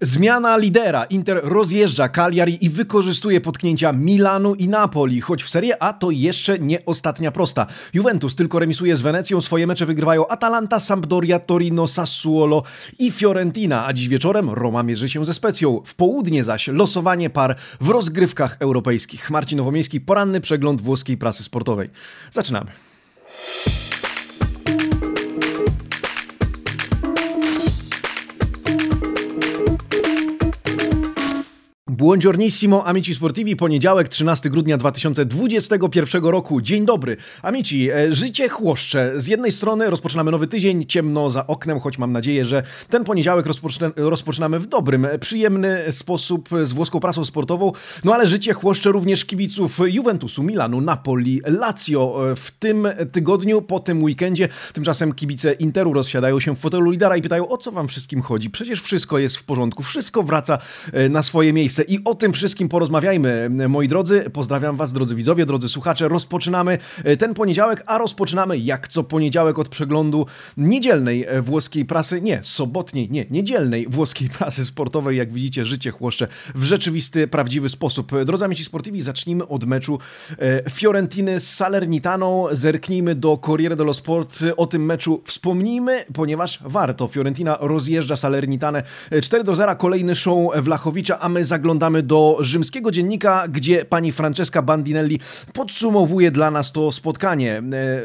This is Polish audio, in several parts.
Zmiana lidera. Inter rozjeżdża Cagliari i wykorzystuje potknięcia Milanu i Napoli, choć w Serie A to jeszcze nie ostatnia prosta. Juventus tylko remisuje z Wenecją, swoje mecze wygrywają Atalanta, Sampdoria, Torino, Sassuolo i Fiorentina, a dziś wieczorem Roma mierzy się ze Specją. W południe zaś losowanie par w rozgrywkach europejskich. Marcin Nowomiejski, poranny przegląd włoskiej prasy sportowej. Zaczynamy. Buongiornissimo, amici sportivi, poniedziałek, 13 grudnia 2021 roku. Dzień dobry. Amici, e, życie chłoszcze. Z jednej strony rozpoczynamy nowy tydzień, ciemno za oknem, choć mam nadzieję, że ten poniedziałek rozpoczynamy w dobrym, przyjemny sposób z włoską prasą sportową, no ale życie chłoszcze również kibiców Juventusu, Milanu, Napoli, Lazio. E, w tym tygodniu, po tym weekendzie, tymczasem kibice Interu rozsiadają się w fotelu lidera i pytają, o co wam wszystkim chodzi? Przecież wszystko jest w porządku, wszystko wraca e, na swoje miejsce. I o tym wszystkim porozmawiajmy, moi drodzy. Pozdrawiam Was, drodzy widzowie, drodzy słuchacze. Rozpoczynamy e, ten poniedziałek, a rozpoczynamy jak co poniedziałek od przeglądu niedzielnej e, włoskiej prasy, nie, sobotniej, nie, niedzielnej włoskiej prasy sportowej. Jak widzicie, życie chłoszcze w rzeczywisty, prawdziwy sposób. Drodzy amici sportivi, zacznijmy od meczu e, Fiorentiny z Salernitaną. Zerknijmy do Corriere dello Sport. O tym meczu wspomnijmy, ponieważ warto. Fiorentina rozjeżdża Salernitanę 4 do 0. Kolejny show Wlachowicza, a my zaglądamy zaglądamy do rzymskiego dziennika, gdzie pani Francesca Bandinelli podsumowuje dla nas to spotkanie.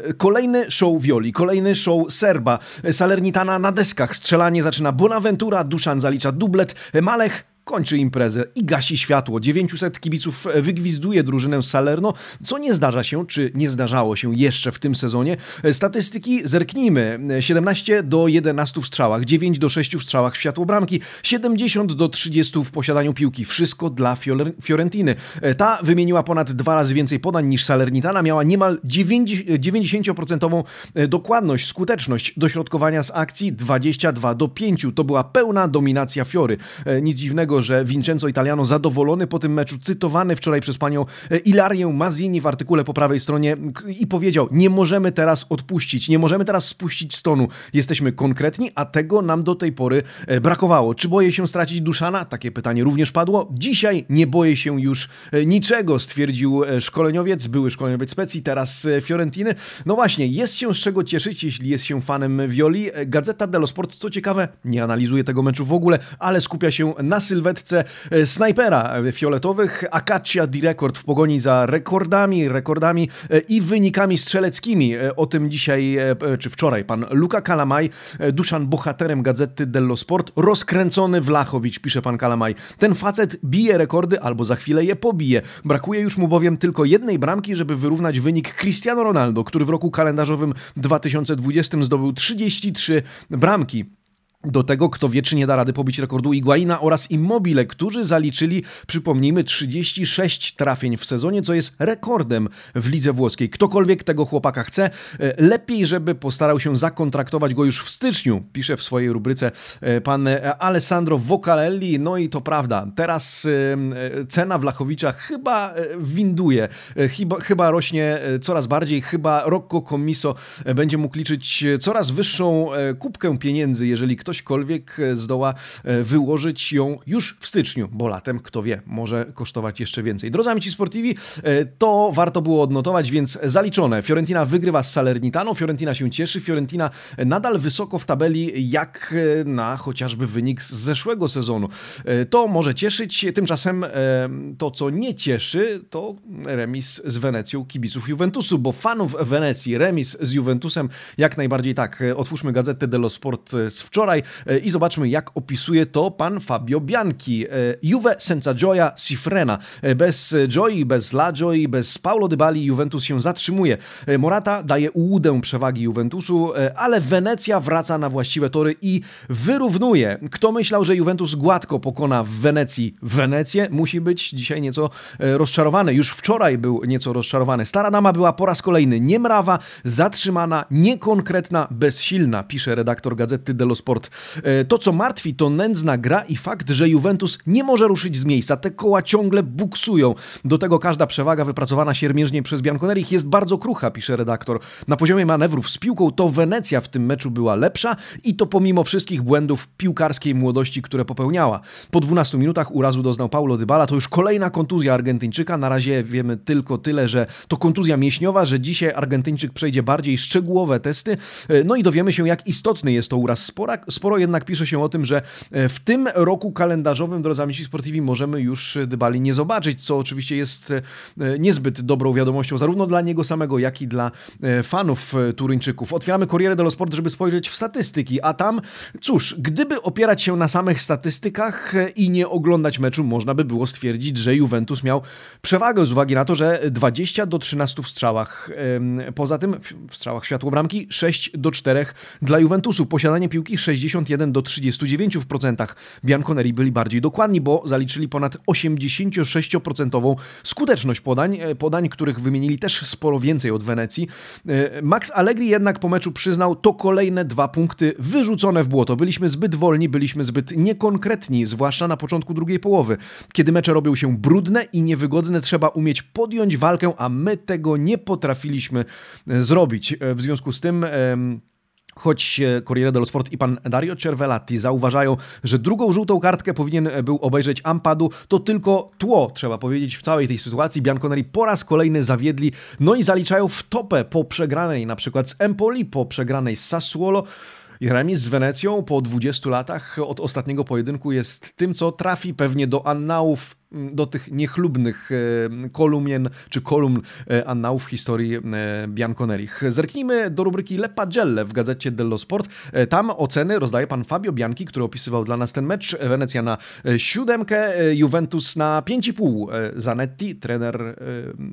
E, kolejny show Violi, kolejny show Serba, Salernitana na deskach, strzelanie zaczyna Bonaventura, Duszan zalicza dublet, Malech kończy imprezę i gasi światło. 900 kibiców wygwizduje drużynę Salerno, co nie zdarza się, czy nie zdarzało się jeszcze w tym sezonie. Statystyki zerknijmy. 17 do 11 w strzałach, 9 do 6 w strzałach w światło bramki, 70 do 30 w posiadaniu piłki. Wszystko dla Fiorentiny. Ta wymieniła ponad dwa razy więcej podań niż Salernitana, miała niemal 90% dokładność, skuteczność dośrodkowania z akcji 22 do 5. To była pełna dominacja Fiory. Nic dziwnego, tego, że Vincenzo Italiano zadowolony po tym meczu, cytowany wczoraj przez panią e, Ilarię Mazzini w artykule po prawej stronie i powiedział, nie możemy teraz odpuścić, nie możemy teraz spuścić stonu, jesteśmy konkretni, a tego nam do tej pory e, brakowało. Czy boję się stracić Duszana? Takie pytanie również padło. Dzisiaj nie boję się już e, niczego, stwierdził szkoleniowiec, były szkoleniowiec Specji, teraz Fiorentiny. No właśnie, jest się z czego cieszyć, jeśli jest się fanem Violi. Gazeta dello Sport, co ciekawe, nie analizuje tego meczu w ogóle, ale skupia się na Sylwestre sylwetce e, snajpera fioletowych. Akacia di Record w pogoni za rekordami, rekordami e, i wynikami strzeleckimi. E, o tym dzisiaj, czy wczoraj, pan Luka Kalamaj, Duszan bohaterem gazety dello Sport, rozkręcony Wlachowicz, pisze pan Kalamaj. Ten facet bije rekordy albo za chwilę je pobije. Brakuje już mu bowiem tylko jednej bramki, żeby wyrównać wynik Cristiano Ronaldo, który w roku kalendarzowym 2020 zdobył 33 bramki do tego, kto wie, czy nie da rady pobić rekordu Iguaina oraz Immobile, którzy zaliczyli, przypomnijmy, 36 trafień w sezonie, co jest rekordem w lidze włoskiej. Ktokolwiek tego chłopaka chce, e, lepiej, żeby postarał się zakontraktować go już w styczniu, pisze w swojej rubryce e, pan e, Alessandro Vocalelli. No i to prawda, teraz cena Wlachowicza chyba winduje, chyba, chyba rośnie coraz bardziej, chyba Rocco Commiso będzie mógł liczyć coraz wyższą kubkę pieniędzy, jeżeli ktoś ktośkolwiek e, zdoła e, wyłożyć ją już w styczniu, bo latem, kto wie, może kosztować jeszcze więcej. Drodzy amici sportivi, e, to warto było odnotować, więc zaliczone. Fiorentina wygrywa z Salernitano, Fiorentina się cieszy, Fiorentina nadal wysoko w tabeli, jak na chociażby wynik z zeszłego sezonu. To może cieszyć, tymczasem to, co nie cieszy, to remis z Wenecją kibiców Juventusu, bo fanów Wenecji remis z Juventusem jak najbardziej tak. Otwórzmy gazetę dello Sport z wczoraj. E, i zobaczmy, jak opisuje to pan Fabio Bianchi. E, Juve senza gioia si frena. E, bez Joy, bez La Joy, bez Paulo Dybali Juventus się zatrzymuje. Morata daje ułudę przewagi Juventusu, ale Wenecja wraca na właściwe tory i wyrównuje. Kto myślał, że Juventus gładko pokona w Wenecji Wenecję, musi być dzisiaj nieco rozczarowany. Już wczoraj był nieco rozczarowany. Stara dama była po raz kolejny niemrawa, zatrzymana, niekonkretna, bezsilna, pisze redaktor gazety dello Sport. To, co martwi, to nędzna gra i fakt, że Juventus nie może ruszyć z miejsca. Te koła ciągle buksują. Do tego każda przewaga wypracowana siermiężnie przez Bianconerich jest bardzo krucha, pisze redaktor. Na poziomie manewrów z piłką to Wenecja w tym meczu była lepsza i to pomimo wszystkich błędów piłkarskiej młodości, które popełniała. Po 12 minutach urazu doznał Paulo Dybala, to już kolejna kontuzja Argentyńczyka. Na razie wiemy tylko tyle, że to kontuzja mięśniowa, że dzisiaj Argentyńczyk przejdzie bardziej szczegółowe testy. No i dowiemy się, jak istotny jest to uraz. Spora, sporo jednak pisze się o tym, że e, w tym roku kalendarzowym, drodzy amici sportivi, możemy już Dybali nie zobaczyć, co oczywiście jest e, niezbyt dobrą wiadomością, zarówno dla niego samego, jak i dla e, fanów Turyńczyków. Otwieramy Corriere dello Sport, żeby spojrzeć w statystyki, a tam, cóż, gdyby opierać się na samych statystykach i nie oglądać meczu, można by było stwierdzić, że Juventus miał przewagę z uwagi na to, że 20 do 13 w strzałach. Poza tym w strzałach światło bramki 6 do 4 dla Juventusu. Posiadanie piłki 61 do 39 w procentach. Bianconeri byli bardziej dokładni, bo zaliczyli ponad 86% skuteczność podań, e, podań, których wymienili też sporo więcej od Wenecji. E, Max Allegri jednak po meczu przyznał, to kolejne dwa punkty wyrzucone w błoto. Byliśmy zbyt wolni, byliśmy zbyt niekonkretni, zwłaszcza na początku drugiej połowy. Kiedy mecze robią się brudne i niewygodne, trzeba umieć podjąć walkę, a my tego nie potrafiliśmy e, zrobić. W związku z tym Choć Corriere dello Sport i pan Dario Cervelatti zauważają, że drugą żółtą kartkę powinien był obejrzeć Ampadu, to tylko tło, trzeba powiedzieć, w całej tej sytuacji. Bianconeri po raz kolejny zawiedli, no i zaliczają w topę po przegranej, na przykład z Empoli, po przegranej z Sassuolo. I remis z Wenecją po 20 latach od ostatniego pojedynku jest tym, co trafi pewnie do annałów do tych niechlubnych e, kolumien czy kolumn e, annałów historii e, Bianconerich. Zerknijmy do rubryki Le Pagelle w gazecie dello Sport. Tam oceny rozdaje pan Fabio Bianchi, który opisywał dla nas ten mecz. Wenecja na siódemkę, Juventus na 5,5. Zanetti, trener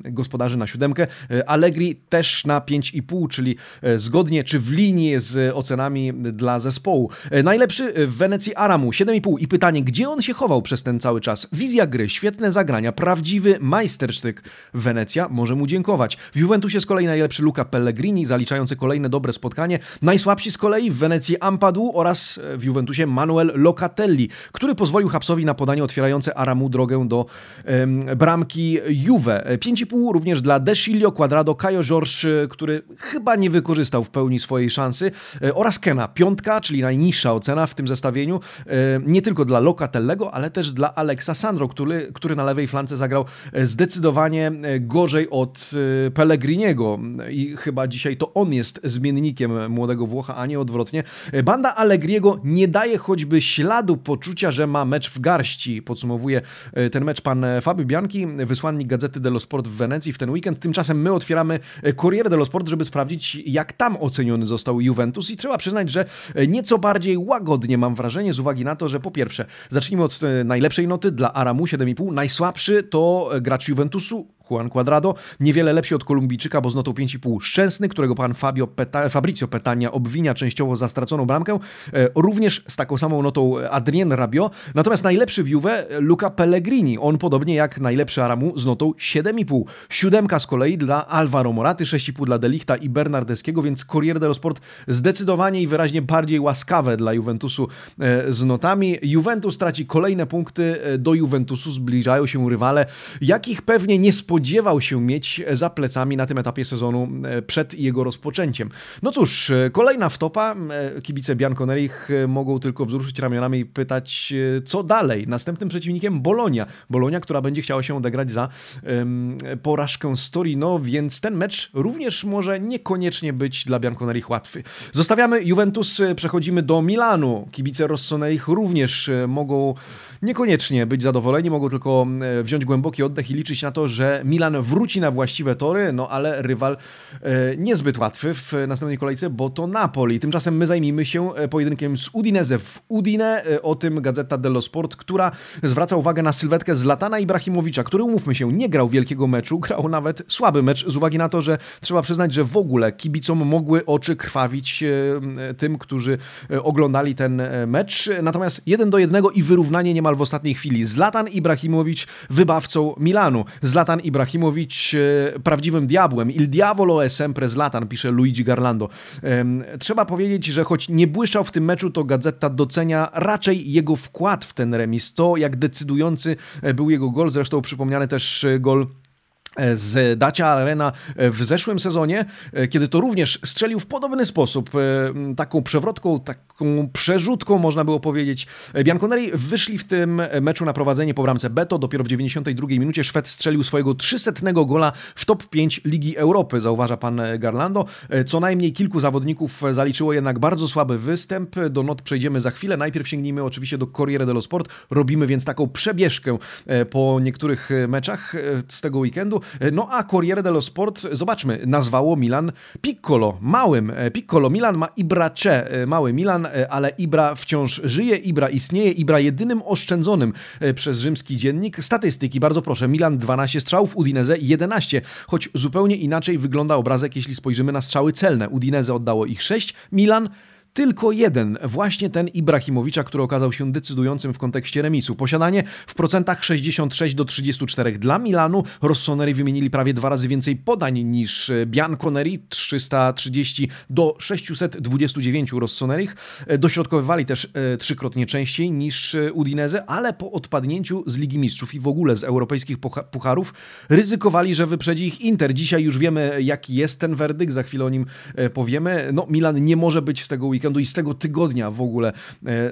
gospodarzy na siódemkę. Allegri też na 5,5, czyli zgodnie czy w linii z ocenami dla zespołu. Najlepszy w Wenecji Aramu 7,5 i pytanie, gdzie on się chował przez ten cały czas? Wizja gry, świetne zagrania, prawdziwy majstersztyk. Wenecja może mu dziękować. W Juventusie z kolei najlepszy Luca Pellegrini, zaliczający kolejne dobre spotkanie. Najsłabsi z kolei w Wenecji Ampadu oraz w Juventusie Manuel Locatelli, który pozwolił Hapsowi na podanie otwierające Aramu drogę do bramki Juve. 5,5 również dla Desilio, Quadrado, Caio Jorge, który chyba nie wykorzystał w pełni swojej szansy e, oraz Kena. Piątka, czyli najniższa ocena w tym zestawieniu, e, nie tylko dla Locatellego, ale też dla Alexa Sandro, który który, na lewej flance zagrał e, zdecydowanie e, gorzej od e, Pellegriniego i chyba dzisiaj to on jest zmiennikiem młodego Włocha, a nie odwrotnie. Banda Allegriego nie daje choćby śladu poczucia, że ma mecz w garści. Podsumowuje ten mecz pan Fabio Bianchi, wysłannik Gazety dello Sport w Wenecji w ten weekend. Tymczasem my otwieramy Corriere dello Sport, żeby sprawdzić, jak tam oceniony został Juventus i trzeba przyznać, że nieco bardziej łagodnie mam wrażenie z uwagi na to, że po pierwsze, zacznijmy od najlepszej noty dla Aramu 7 7,5. Najsłabszy to gracz Juventusu, Juan Cuadrado, niewiele lepszy od Kolumbijczyka, bo z notą 5,5 Szczęsny, którego pan Fabio Peta, Fabrizio Petania obwinia częściowo za straconą bramkę, e, również z taką samą notą Adrien Rabiot, natomiast najlepszy w Juve Luca Pellegrini, on podobnie jak najlepszy Aramu z notą 7,5. Siódemka z kolei dla Alvaro Moraty, 6,5 dla Delichta i Bernardeskiego, więc Corriere dello Sport zdecydowanie i wyraźnie bardziej łaskawe dla Juventusu e, z notami. Juventus traci kolejne punkty, e, do Juventusu zbliżają się rywale, jakich pewnie nie spodziewał spodziewał się mieć za plecami na tym etapie sezonu e, przed jego rozpoczęciem. No cóż, e, kolejna wtopa. E, kibice Bianconerich mogą tylko wzruszyć ramionami i pytać, co dalej. Następnym przeciwnikiem Bolonia. Bolonia, która będzie chciała się odegrać za um, porażkę z Torino, więc ten mecz również może niekoniecznie być dla Bianconerich łatwy. Zostawiamy Juventus, przechodzimy do Milanu. Kibice Rossonerich również mogą niekoniecznie być zadowoleni, mogą tylko wziąć głęboki oddech i liczyć na to, że Milan wróci na właściwe tory, no ale rywal e, niezbyt łatwy w następnej kolejce, bo to Napoli. Tymczasem my zajmijmy się e, pojedynkiem z Udinese w Udine. E, o tym Gazeta dello Sport, która zwraca uwagę na sylwetkę Zlatana Ibrahimowicza, który, umówmy się, nie grał wielkiego meczu, grał nawet słaby mecz, z uwagi na to, że trzeba przyznać, że w ogóle kibicom mogły oczy krwawić tym, którzy oglądali ten mecz. Natomiast jeden do jednego i wyrównanie niemal w ostatniej chwili. Zlatan Ibrahimowicz wybawcą Milanu. Zlatan Ibrahimowicz Ibrahimowicz prawdziwym diabłem. Il diavolo è sempre Zlatan, pisze Luigi Garlando. Trzeba powiedzieć, że choć nie błyszczał w tym meczu, to Gazeta docenia raczej jego wkład w ten remis. To, jak decydujący był jego gol, zresztą przypomniany też gol z Dacia Arena w zeszłym sezonie, kiedy to również strzelił w podobny sposób, e, taką przewrotką, taką przerzutką można było powiedzieć. Bianconeri wyszli w tym meczu na prowadzenie po bramce Beto, dopiero w 92 minucie Szwed strzelił swojego 300 gola w top 5 Ligi Europy, zauważa pan Garlando. E, co najmniej kilku zawodników zaliczyło jednak bardzo słaby występ, do not przejdziemy za chwilę. Najpierw sięgnijmy oczywiście do Corriere dello Sport, robimy więc taką przebieżkę e, po niektórych meczach z tego weekendu. No a Corriere dello Sport, zobaczmy, nazwało Milan Piccolo, małym e, Piccolo. Milan ma Ibracze, e, mały Milan, e, ale Ibra wciąż żyje, Ibra istnieje, Ibra jedynym oszczędzonym przez rzymski dziennik. Statystyki, bardzo proszę, Milan 12 strzałów, Udinese 11, choć zupełnie inaczej wygląda obrazek, jeśli spojrzymy na strzały celne. Udinese oddało ich 6, Milan tylko jeden, właśnie ten Ibrahimowicza, który okazał się decydującym w kontekście remisu. Posiadanie w procentach 66 do 34 dla Milanu. Rossoneri wymienili prawie dwa razy więcej podań niż Bianconeri, 330 do 629 Rossonerich. Dośrodkowywali też e, trzykrotnie częściej niż Udinese, ale po odpadnięciu z Ligi Mistrzów i w ogóle z europejskich pucharów ryzykowali, że wyprzedzi ich Inter. Dzisiaj już wiemy, jaki jest ten werdykt, za chwilę o nim e, powiemy. No, Milan nie może być z tego weekendu weekendu i z tego tygodnia w ogóle e,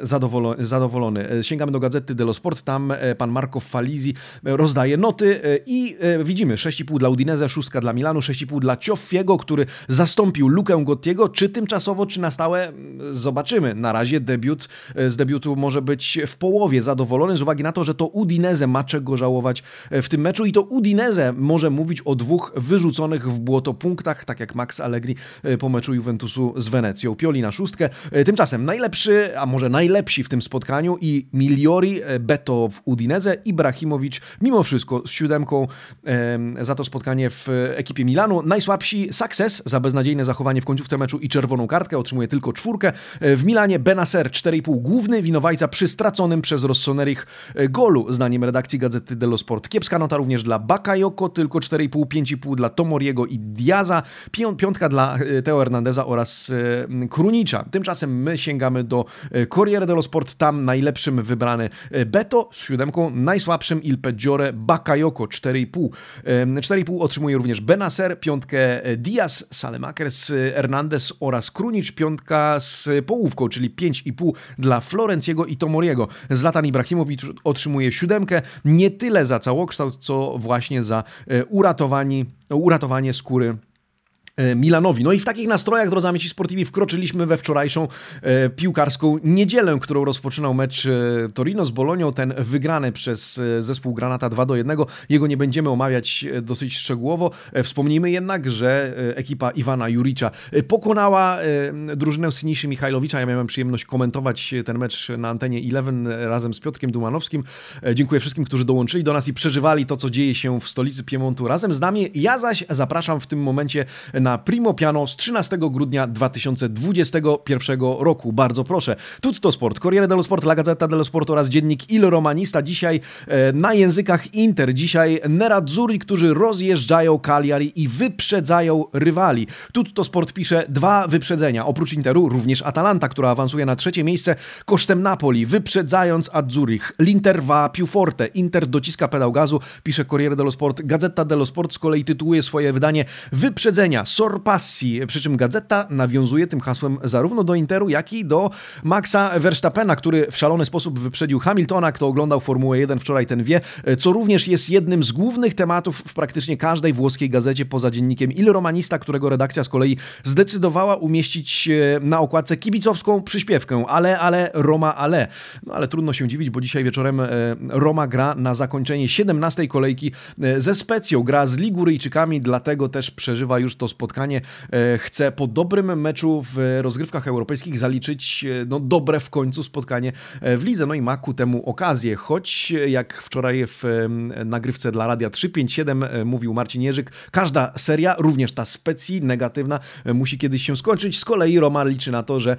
zadowolony. E, sięgamy do Gazety dello Sport, tam e, pan Marco Falizi rozdaje noty i widzimy 6,5 dla Udinese, 6 dla Milanu, 6,5 dla Cioffiego, który zastąpił Lukę Gottiego, czy tymczasowo, czy na stałe, zobaczymy. Na razie debiut, z debiutu może być w połowie zadowolony z uwagi na to, że to Udinese ma czego żałować w tym meczu i to Udinese może mówić o dwóch wyrzuconych w błoto punktach, tak jak Max Allegri po meczu Juventusu z Wenecją. Pioli na E, tymczasem najlepszy, a może najlepsi w tym spotkaniu i Miliori, e, Beto w Udinese, Ibrahimowicz mimo wszystko z siódemką za to spotkanie w ekipie Milanu. Najsłabsi Success za beznadziejne zachowanie w końcówce meczu i czerwoną kartkę, otrzymuje tylko czwórkę. E, w Milanie Benacer 4,5 główny winowajca przy straconym przez Rossonerich golu, zdaniem redakcji Gazety dello Sport. Kiepska nota również dla Bakayoko, tylko 4,5, 5,5 dla Tomoriego i Diaza, piątka dla Teo Hernandeza oraz Krunicza. Tymczasem my sięgamy do e, Corriere dello Sport, tam najlepszym wybrany e, Beto z siódemką, najsłabszym Il Peggiore Bakayoko 4,5. 4,5 otrzymuje również Benacer, piątkę e, Diaz, Salemakers, Hernandez oraz Krunic, piątka z połówką, czyli 5,5 dla Florenciego i Tomoriego. Zlatan Ibrahimowicz otrzymuje siódemkę, nie tyle za całokształt, co właśnie za uratowanie, skóry Milanowi. No i w takich nastrojach, drodzy amici sportivi, wkroczyliśmy we wczorajszą e, piłkarską niedzielę, którą rozpoczynał mecz e, Torino z Bolonią, ten wygrany przez e, zespół Granata 2 do 1. Jego nie będziemy omawiać e, dosyć szczegółowo. E, wspomnijmy jednak, że ekipa Iwana Juricza pokonała drużynę Siniszy Michajlowicza. Ja miałem przyjemność komentować ten mecz na antenie Eleven razem z Piotrkiem Dumanowskim. Dziękuję wszystkim, którzy dołączyli do nas i przeżywali to, co dzieje się w stolicy Piemontu razem z nami. Ja zaś zapraszam w tym momencie na na Primo Piano z 13 grudnia 2021 roku. Bardzo proszę. Tutto Sport, Corriere dello Sport, La Gazzetta dello Sport oraz dziennik Il Romanista. Dzisiaj e, na językach Inter. Dzisiaj Nerazzurri, którzy rozjeżdżają Cagliari i wyprzedzają rywali. Tutto Sport pisze dwa wyprzedzenia. Oprócz Interu również Atalanta, która awansuje na trzecie miejsce kosztem Napoli, wyprzedzając Azzurich. L'Inter va più forte. Inter dociska pedał gazu, pisze Corriere dello Sport. Gazeta dello Sport z kolei tytułuje swoje wydanie Wyprzedzenia Sorpassi, przy czym gazeta nawiązuje tym hasłem zarówno do Interu, jak i do Maxa Verstappena, który w szalony sposób wyprzedził Hamiltona. Kto oglądał Formułę 1 wczoraj, ten wie, co również jest jednym z głównych tematów w praktycznie każdej włoskiej gazecie poza dziennikiem Il Romanista, którego redakcja z kolei zdecydowała umieścić na okładce kibicowską przyśpiewkę, ale, ale, Roma, ale. No ale trudno się dziwić, bo dzisiaj wieczorem e, Roma gra na zakończenie 17 kolejki e, ze Specją. Gra z Liguryjczykami, dlatego też przeżywa już to spotkanie spotkanie. Chce po dobrym meczu w rozgrywkach europejskich zaliczyć no, dobre w końcu spotkanie w lidze. No i ma ku temu okazję, choć jak wczoraj w nagrywce dla Radia 357 mówił Marcin Jerzyk, każda seria, również ta specji negatywna, musi kiedyś się skończyć. Z kolei Roma liczy na to, że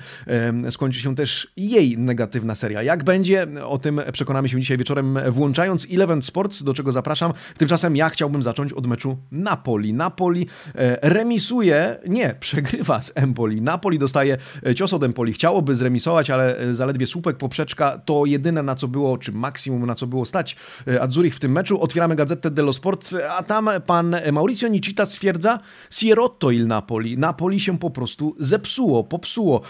skończy się też jej negatywna seria. Jak będzie, o tym przekonamy się dzisiaj wieczorem, włączając Eleven Sports, do czego zapraszam. Tymczasem ja chciałbym zacząć od meczu Napoli. Napoli e, remisuje, nie, przegrywa z Empoli. Napoli dostaje e, cios od Empoli. Chciałoby zremisować, ale e, zaledwie słupek poprzeczka to jedyne na co było, czy maksimum na co było stać Adzurich w tym meczu. Otwieramy gazetę dello Sport, a tam pan Mauricio Nicita stwierdza Sierotto il Napoli. Napoli się po prostu zepsuło, popsuło.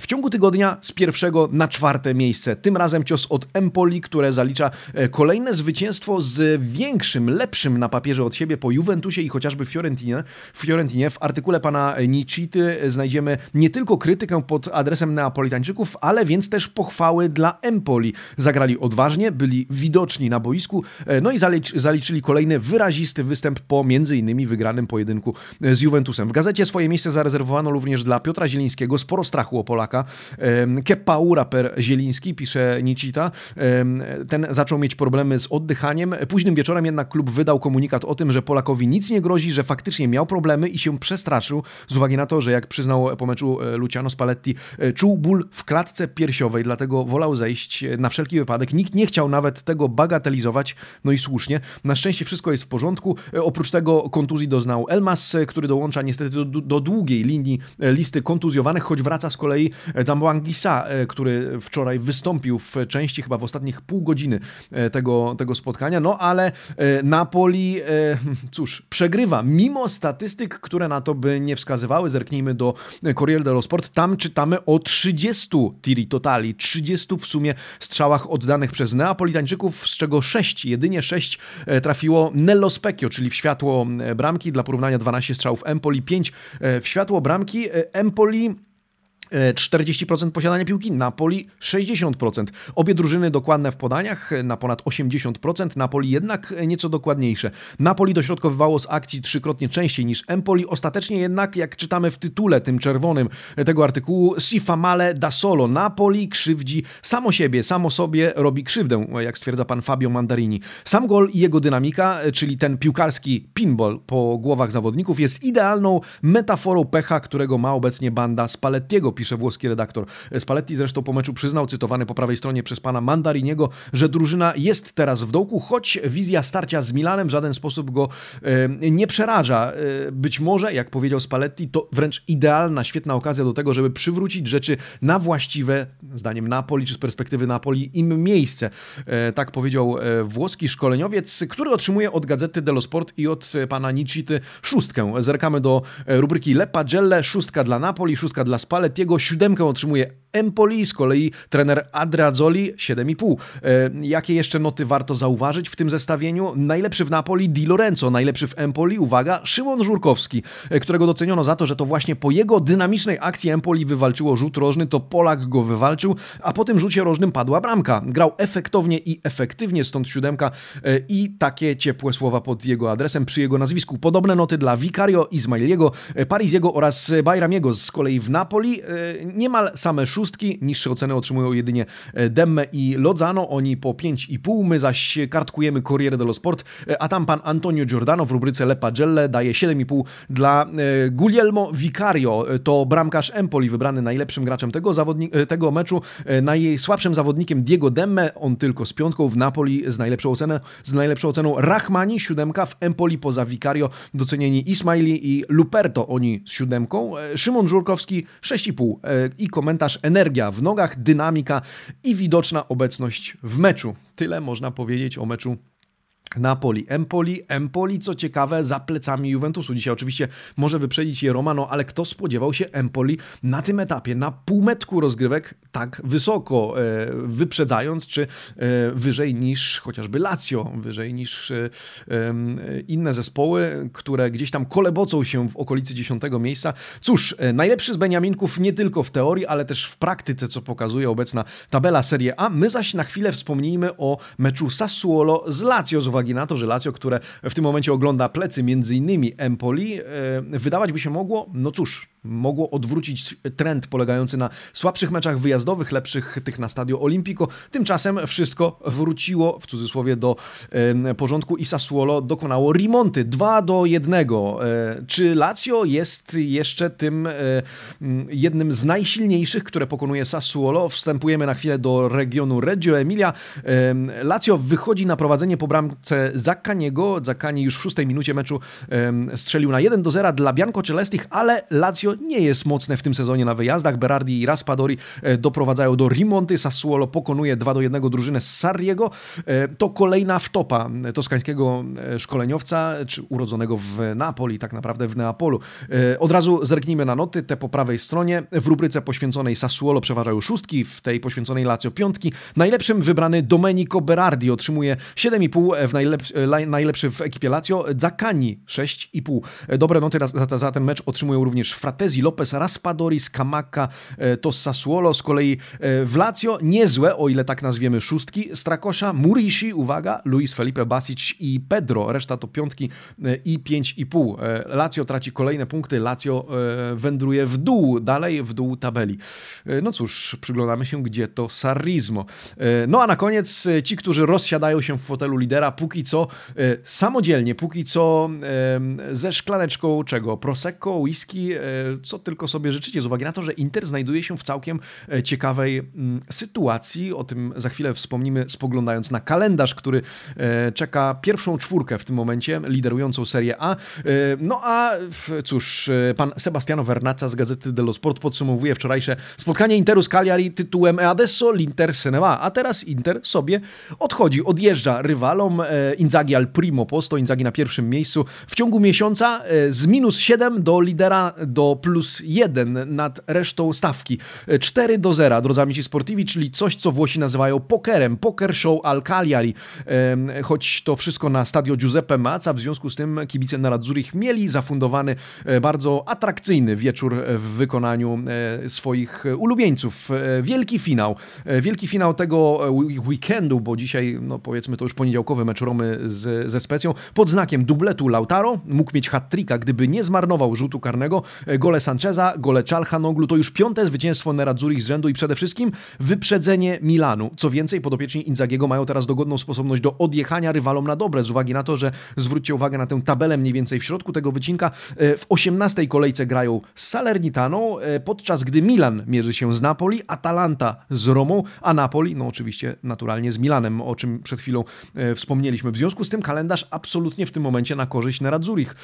W ciągu tygodnia z pierwszego na czwarte miejsce. Tym razem cios od Empoli, które zalicza e, kolejne zwycięstwo z większym, lepszym na papierze od siebie po Juventusie i chociażby Fiorentinie. Fiorentinie. W artykule pana Nicity znajdziemy nie tylko krytykę pod adresem Neapolitańczyków, ale więc też pochwały dla Empoli. Zagrali odważnie, byli widoczni na boisku, e, no i zaliczyli kolejny wyrazisty występ po między innymi wygranym pojedynku z Juventusem. W gazecie swoje miejsce zarezerwowano również dla Piotra Zielińskiego. Sporo strachu o Polaka. Che paura per Zieliński, pisze Nicita. Ten zaczął mieć problemy z oddychaniem. Późnym wieczorem jednak klub wydał komunikat o tym, że Polakowi nic nie grozi, że faktycznie miał problemy i się przestraszył z uwagi na to, że jak przyznał po meczu e, Luciano Spalletti, e, czuł ból w klatce piersiowej, dlatego wolał zejść na wszelki wypadek. Nikt nie chciał nawet tego bagatelizować, no i słusznie. Na szczęście wszystko jest w porządku. E, oprócz tego kontuzji doznał Elmas, który dołącza niestety do, do długiej linii listy kontuzjowanych, choć wraca z kolei Zamboangisa, który wczoraj wystąpił w części chyba w ostatnich pół godziny e, tego, tego spotkania. No ale e, Napoli, e, cóż, przegrywa mimo statystyk, które na to by nie wskazywały. Zerknijmy do Corriere dello Sport. Tam czytamy o 30 tiri totali, 30 w sumie strzałach oddanych przez Neapolitańczyków, z czego 6, jedynie 6 trafiło Nello Specchio, czyli w światło bramki. Dla porównania 12 strzałów Empoli, 5 w światło bramki. Empoli 40% posiadania piłki, Napoli 60%. Obie drużyny dokładne w podaniach, na ponad 80%, Napoli jednak nieco dokładniejsze. Napoli dośrodkowywało z akcji trzykrotnie częściej niż Empoli, ostatecznie jednak, jak czytamy w tytule tym czerwonym tego artykułu, si fa male da solo. Napoli krzywdzi samo siebie, samo sobie robi krzywdę, jak stwierdza pan Fabio Mandarini. Sam gol i jego dynamika, czyli ten piłkarski pinball po głowach zawodników jest idealną metaforą pecha, którego ma obecnie banda Spallettiego, pisze włoski redaktor. Spalletti zresztą po meczu przyznał, cytowany po prawej stronie przez pana Mandariniego, że drużyna jest teraz w dołku, choć wizja starcia z Milanem w żaden sposób go e, nie przeraża. E, być może, jak powiedział Spalletti, to wręcz idealna, świetna okazja do tego, żeby przywrócić rzeczy na właściwe, zdaniem Napoli, czy z perspektywy Napoli, im miejsce. E, tak powiedział włoski szkoleniowiec, który otrzymuje od gazety dello Sport i od pana Nicity szóstkę. Zerkamy do rubryki Le Pagelle, szóstka dla Napoli, szóstka dla Spallettiego, siódemkę otrzymuje Empoli, z kolei trener Adriazzoli 7,5. E, jakie jeszcze noty warto zauważyć w tym zestawieniu? Najlepszy w Napoli Di Lorenzo, najlepszy w Empoli, uwaga, Szymon Żurkowski, e, którego doceniono za to, że to właśnie po jego dynamicznej akcji Empoli wywalczyło rzut rożny, to Polak go wywalczył, a po tym rzucie rożnym padła bramka. Grał efektownie i efektywnie, stąd siódemka e, i takie ciepłe słowa pod jego adresem przy jego nazwisku. Podobne noty dla Vicario Ismailiego, Parisiego oraz Bajramiego z kolei w Napoli. Niemal same szóstki szóstki, niższe oceny otrzymują jedynie e, Demme i Lozano, oni po 5,5, my zaś kartkujemy Corriere dello Sport, e, a tam pan Antonio Giordano w rubryce Le Pagelle daje 7,5 dla e, Guglielmo Vicario, to bramkarz Empoli, wybrany najlepszym graczem tego, tego meczu, najsłabszym zawodnikiem Diego Demme, on tylko z piątką. W Napoli z najlepszą oceną, z najlepszą oceną Rahmani, siódemka, w Empoli poza Vicario docenieni Ismaili i Luperto, oni z siódemką, Szymon Żurkowski 6,5 i komentarz energia w nogach, dynamika i widoczna obecność w meczu. Tyle można powiedzieć o meczu Napoli, Empoli, Empoli, co ciekawe, za plecami Juventusu. Dzisiaj oczywiście może wyprzedzić je Romano, ale kto spodziewał się Empoli na tym etapie, na półmetku rozgrywek tak wysoko, e, wyprzedzając, czy e, wyżej niż chociażby Lazio, wyżej niż e, inne zespoły, które gdzieś tam kolebocą się w okolicy dziesiątego miejsca. Cóż, najlepszy z Beniaminków nie tylko w teorii, ale też w praktyce, co pokazuje obecna tabela Serie A. My zaś na chwilę wspomnijmy o meczu Sassuolo z Lazio z uwagi uwagi na to, że Lazio, które w tym momencie ogląda plecy między innymi Empoli, wydawać by się mogło, no cóż, mogło odwrócić trend polegający na słabszych meczach wyjazdowych, lepszych tych na Stadio Olimpico. Tymczasem wszystko wróciło w cudzysłowie do porządku i Sassuolo dokonało remonty 2 do 1. E, czy Lazio jest jeszcze tym e, jednym z najsilniejszych, które pokonuje Sassuolo? Wstępujemy na chwilę do regionu Reggio Emilia. Lazio wychodzi na prowadzenie po bramce Zaccaniego. Zaccani już w szóstej minucie meczu strzelił na 1 do 0 dla Bianco Celestich, ale Lazio nie jest mocne w tym sezonie na wyjazdach. Berardi i Raspadori e, doprowadzają do Rimonty. Sassuolo pokonuje 2 do 1 drużynę z. E, to kolejna wtopa toskańskiego e, szkoleniowca, czy urodzonego w Napoli, tak naprawdę w Neapolu. Od razu zerknijmy na noty. Te po prawej stronie. W rubryce poświęconej Sassuolo przeważają szóstki, w tej poświęconej Lazio piątki. Najlepszym wybrany Domenico Berardi otrzymuje 7,5 w najlepszy, najlepszy w ekipie Lazio. Zaccani 6,5. Dobre noty za, za ten mecz otrzymują również Fratelli Cortezi, Lopez, Raspadori, Scamacca, e, to z kolei e, w Lazio niezłe, o ile tak nazwiemy szóstki, Strakosza, Murishi, uwaga, Luis Felipe Basic i Pedro, reszta to piątki e, i pięć i pół. Lazio traci kolejne punkty, Lazio wędruje w dół, dalej w dół tabeli. No cóż, przyglądamy się, gdzie to Sarrizmo. No a na koniec ci, którzy rozsiadają się w fotelu lidera, póki co samodzielnie, póki co ze szklaneczką czego? Prosecco, whisky, co tylko sobie życzycie, z uwagi na to, że Inter znajduje się w całkiem e, ciekawej mm, sytuacji. O tym za chwilę wspomnimy, spoglądając na kalendarz, który e, czeka pierwszą czwórkę w tym momencie, liderującą Serię A. E, no a cóż, pan Sebastiano Vernazza z Gazety dello Sport podsumowuje wczorajsze spotkanie Interu z Cagliari tytułem E adesso l'Inter se ne va, a teraz Inter sobie odchodzi, odjeżdża rywalom Inzaghi al primo posto, Inzaghi na pierwszym miejscu. W ciągu miesiąca z minus 7 do lidera do plus 1 nad resztą stawki. 4 do 0, drodzy amici sportivi, czyli coś, co Włosi nazywają pokerem. Poker show al Cagliari. Choć to wszystko na stadio Giuseppe Mazza, w związku z tym kibice Nerazzurich mieli zafundowany e, bardzo atrakcyjny wieczór w wykonaniu e, swoich ulubieńców. E, wielki finał. Wielki finał tego weekendu, bo dzisiaj, no powiedzmy, to już poniedziałkowy mecz Romy z, ze Specją, pod znakiem dubletu Lautaro. Mógł mieć hat gdyby nie zmarnował rzutu karnego. Gol gole Sancheza, gole Czalhanoglu to już piąte zwycięstwo Nerazzurich z rzędu i przede wszystkim wyprzedzenie Milanu. Co więcej, podopieczni Inzagiego mają teraz dogodną sposobność do odjechania rywalom na dobre, z uwagi na to, że zwróćcie uwagę na tę tabelę mniej więcej w środku tego wycinka. E, w 18 kolejce grają z Salernitaną, e, podczas gdy Milan mierzy się z Napoli, Atalanta z Romą, a Napoli, no oczywiście naturalnie z Milanem, o czym przed chwilą e, wspomnieliśmy. W związku z tym kalendarz absolutnie w tym momencie na korzyść Nerazzurich,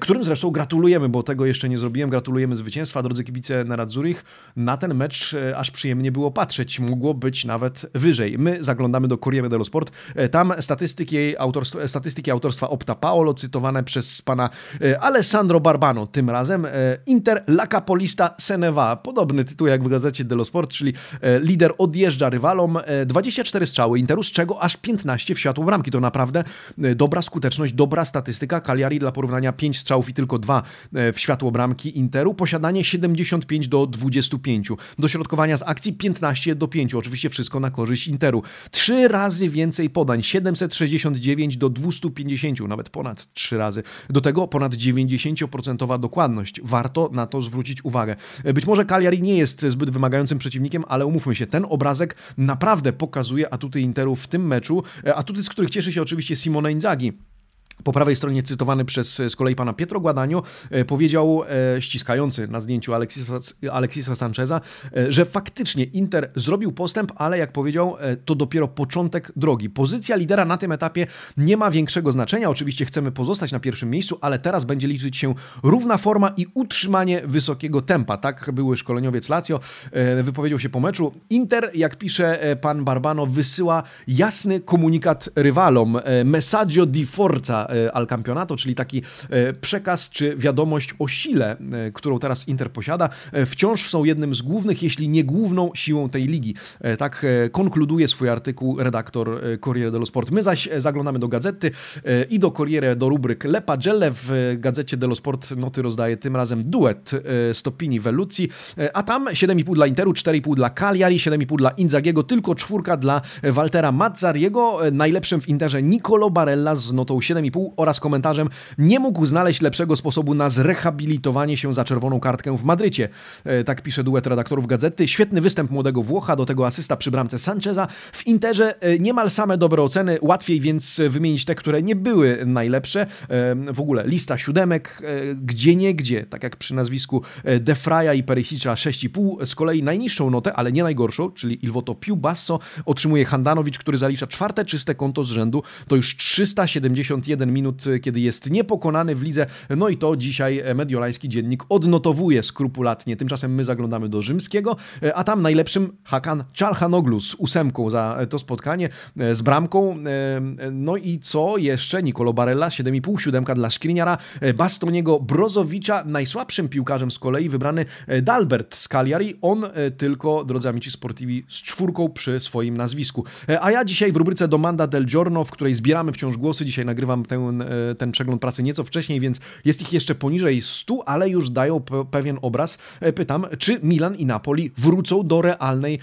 którym zresztą gratulujemy, bo tego jeszcze nie zrobiłem. Gratulujemy zwycięstwa, drodzy kibice na Radzurich. Na ten mecz e, aż przyjemnie było patrzeć. Mogło być nawet wyżej. My zaglądamy do Corriere dello Sport. E, tam statystyki autorstwa, statystyki autorstwa Opta Paolo, cytowane przez pana e, Alessandro Barbano. Tym razem Inter La Capolista Seneva. Podobny tytuł jak w gazecie dello Sport, czyli lider odjeżdża rywalom. 24 strzały Interu, z czego aż 15 w światło bramki. To naprawdę dobra skuteczność, dobra statystyka. Cagliari dla porównania 5 strzałów i tylko 2 w światło bramki Interu, posiadanie 75 do 25, dośrodkowania z akcji 15 do 5, oczywiście wszystko na korzyść Interu. Trzy razy więcej podań, 769 do 250, nawet ponad trzy razy. Do tego ponad 90% dokładność. Warto na to zwrócić uwagę. Być może Cagliari nie jest zbyt wymagającym przeciwnikiem, ale umówmy się, ten obrazek naprawdę pokazuje atuty Interu w tym meczu, atuty, z których cieszy się oczywiście Simone Inzaghi. Po prawej stronie cytowany przez z kolei pana Pietro Guadagno e, powiedział, e, ściskający na zdjęciu Alexisa, Sancheza, e, że faktycznie Inter zrobił postęp, ale jak powiedział, to dopiero początek drogi. Pozycja lidera na tym etapie nie ma większego znaczenia. Oczywiście chcemy pozostać na pierwszym miejscu, ale teraz będzie liczyć się równa forma i utrzymanie wysokiego tempa. Tak były szkoleniowiec Lazio wypowiedział się po meczu. Inter, jak pisze pan Barbano, wysyła jasny komunikat rywalom. Messaggio di forza Classifica al Campionato, czyli taki przekaz czy wiadomość o sile, którą teraz Inter posiada, wciąż są jednym z głównych, jeśli nie główną siłą tej ligi. Tak konkluduje swój artykuł redaktor Corriere dello Sport. My zaś zaglądamy do gazety i do Corriere, do rubryk Le Pagelle. W gazecie dello Sport noty rozdaje tym razem duet Stopini Vellucci, a tam 7,5 dla Interu, 4,5 dla Cagliari, 7,5 dla Inzagiego, tylko czwórka dla Waltera Mazzariego, najlepszym w Interze Nicolo Barella z notą 7,5 oraz komentarzem nie mógł znaleźć lepszego sposobu na zrehabilitowanie się za czerwoną kartkę w Madrycie. Tak pisze duet redaktorów gazety. Świetny występ młodego Włocha, do tego asysta przy bramce Sancheza. W Interze niemal same dobre oceny, łatwiej więc wymienić te, które nie były najlepsze. W ogóle lista siódemek, gdzie nie gdzie, tak jak przy nazwisku Defraja i Perisicza 6,5. Z kolei najniższą notę, ale nie najgorszą, czyli Ilvoto Piu Basso, otrzymuje Handanowicz, który zalicza czwarte czyste konto z rzędu. To już 371 minut, kiedy jest niepokonany w lidze. No i to dzisiaj mediolański dziennik odnotowuje skrupulatnie. Tymczasem my zaglądamy do rzymskiego, a tam najlepszym Hakan Czalhanoglu z ósemką za to spotkanie, z bramką. No i co jeszcze? Nicolo Barella, 7,5, siódemka dla Skriniara, Bastoniego Brozowicza, najsłabszym piłkarzem z kolei wybrany Dalbert z Cagliari. On tylko, drodzy amici sportivi, z czwórką przy swoim nazwisku. A ja dzisiaj w rubryce Domanda del Giorno, w której zbieramy wciąż głosy, dzisiaj nagrywam ten, ten przegląd pracy nieco wcześniej, więc jest ich jeszcze poniżej 100, ale już dają pewien obraz. Pytam, czy Milan i Napoli wrócą do realnej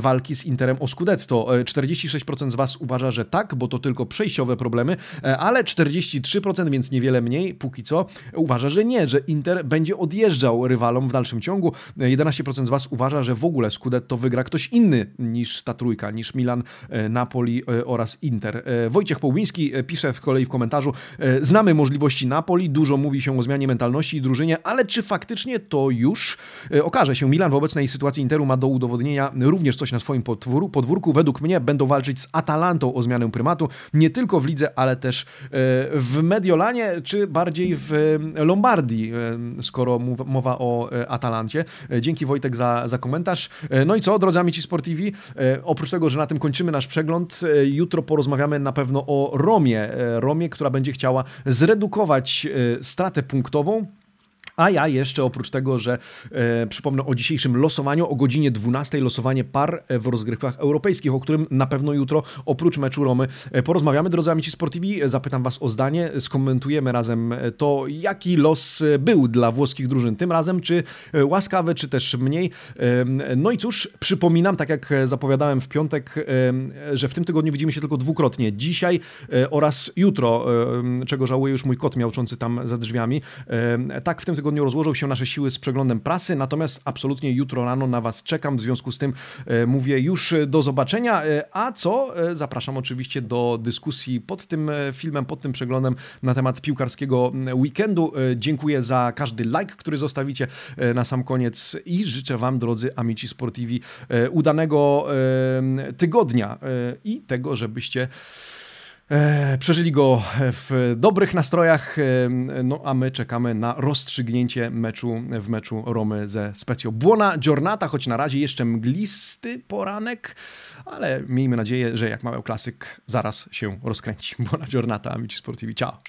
walki z Interem o Scudetto? 46% z Was uważa, że tak, bo to tylko przejściowe problemy, ale 43%, więc niewiele mniej, póki co, uważa, że nie, że Inter będzie odjeżdżał rywalom w dalszym ciągu. 11% z Was uważa, że w ogóle Scudetto wygra ktoś inny niż ta trójka, niż Milan, Napoli oraz Inter. Wojciech Połbiński pisze w kolei w komentarzu, znamy możliwości Napoli, dużo mówi się o zmianie mentalności i drużynie, ale czy faktycznie to już okaże się? Milan w obecnej sytuacji Interu ma do udowodnienia również coś na swoim podwórku. Według mnie będą walczyć z Atalantą o zmianę prymatu, nie tylko w lidze, ale też w Mediolanie, czy bardziej w Lombardii, skoro mowa o Atalancie. Dzięki Wojtek za, za komentarz. No i co, drodzy amici Sportivi, oprócz tego, że na tym kończymy nasz przegląd, jutro porozmawiamy na pewno o Romie. Romie, która będzie chciała zredukować stratę punktową a ja jeszcze oprócz tego, że e, przypomnę o dzisiejszym losowaniu, o godzinie 12 losowanie par w rozgrywkach europejskich, o którym na pewno jutro oprócz meczu Romy e, porozmawiamy. Drodzy amici sportivi, zapytam Was o zdanie, skomentujemy razem to, jaki los był dla włoskich drużyn tym razem, czy łaskawy, czy też mniej. E, no i cóż, przypominam, tak jak zapowiadałem w piątek, e, że w tym tygodniu widzimy się tylko dwukrotnie. Dzisiaj e, oraz jutro, e, czego żałuję już mój kot miałczący tam za drzwiami. Tak w tym tygodniu tygodniu rozłożą się nasze siły z przeglądem prasy, natomiast absolutnie jutro rano na Was czekam, w związku z tym e, mówię już do zobaczenia, e, a co? E, zapraszam oczywiście do dyskusji pod tym filmem, pod tym przeglądem na temat piłkarskiego weekendu. Dziękuję za każdy like, który zostawicie na sam koniec i życzę Wam, drodzy amici sportivi, udanego tygodnia i tego, żebyście E, przeżyli go w dobrych nastrojach, e, no a my czekamy na rozstrzygnięcie meczu w meczu Romy ze Specją. Buona giornata, choć na razie jeszcze mglisty poranek, ale miejmy nadzieję, że jak mały klasyk zaraz się rozkręci. Buona giornata, amici sportivi, ciao!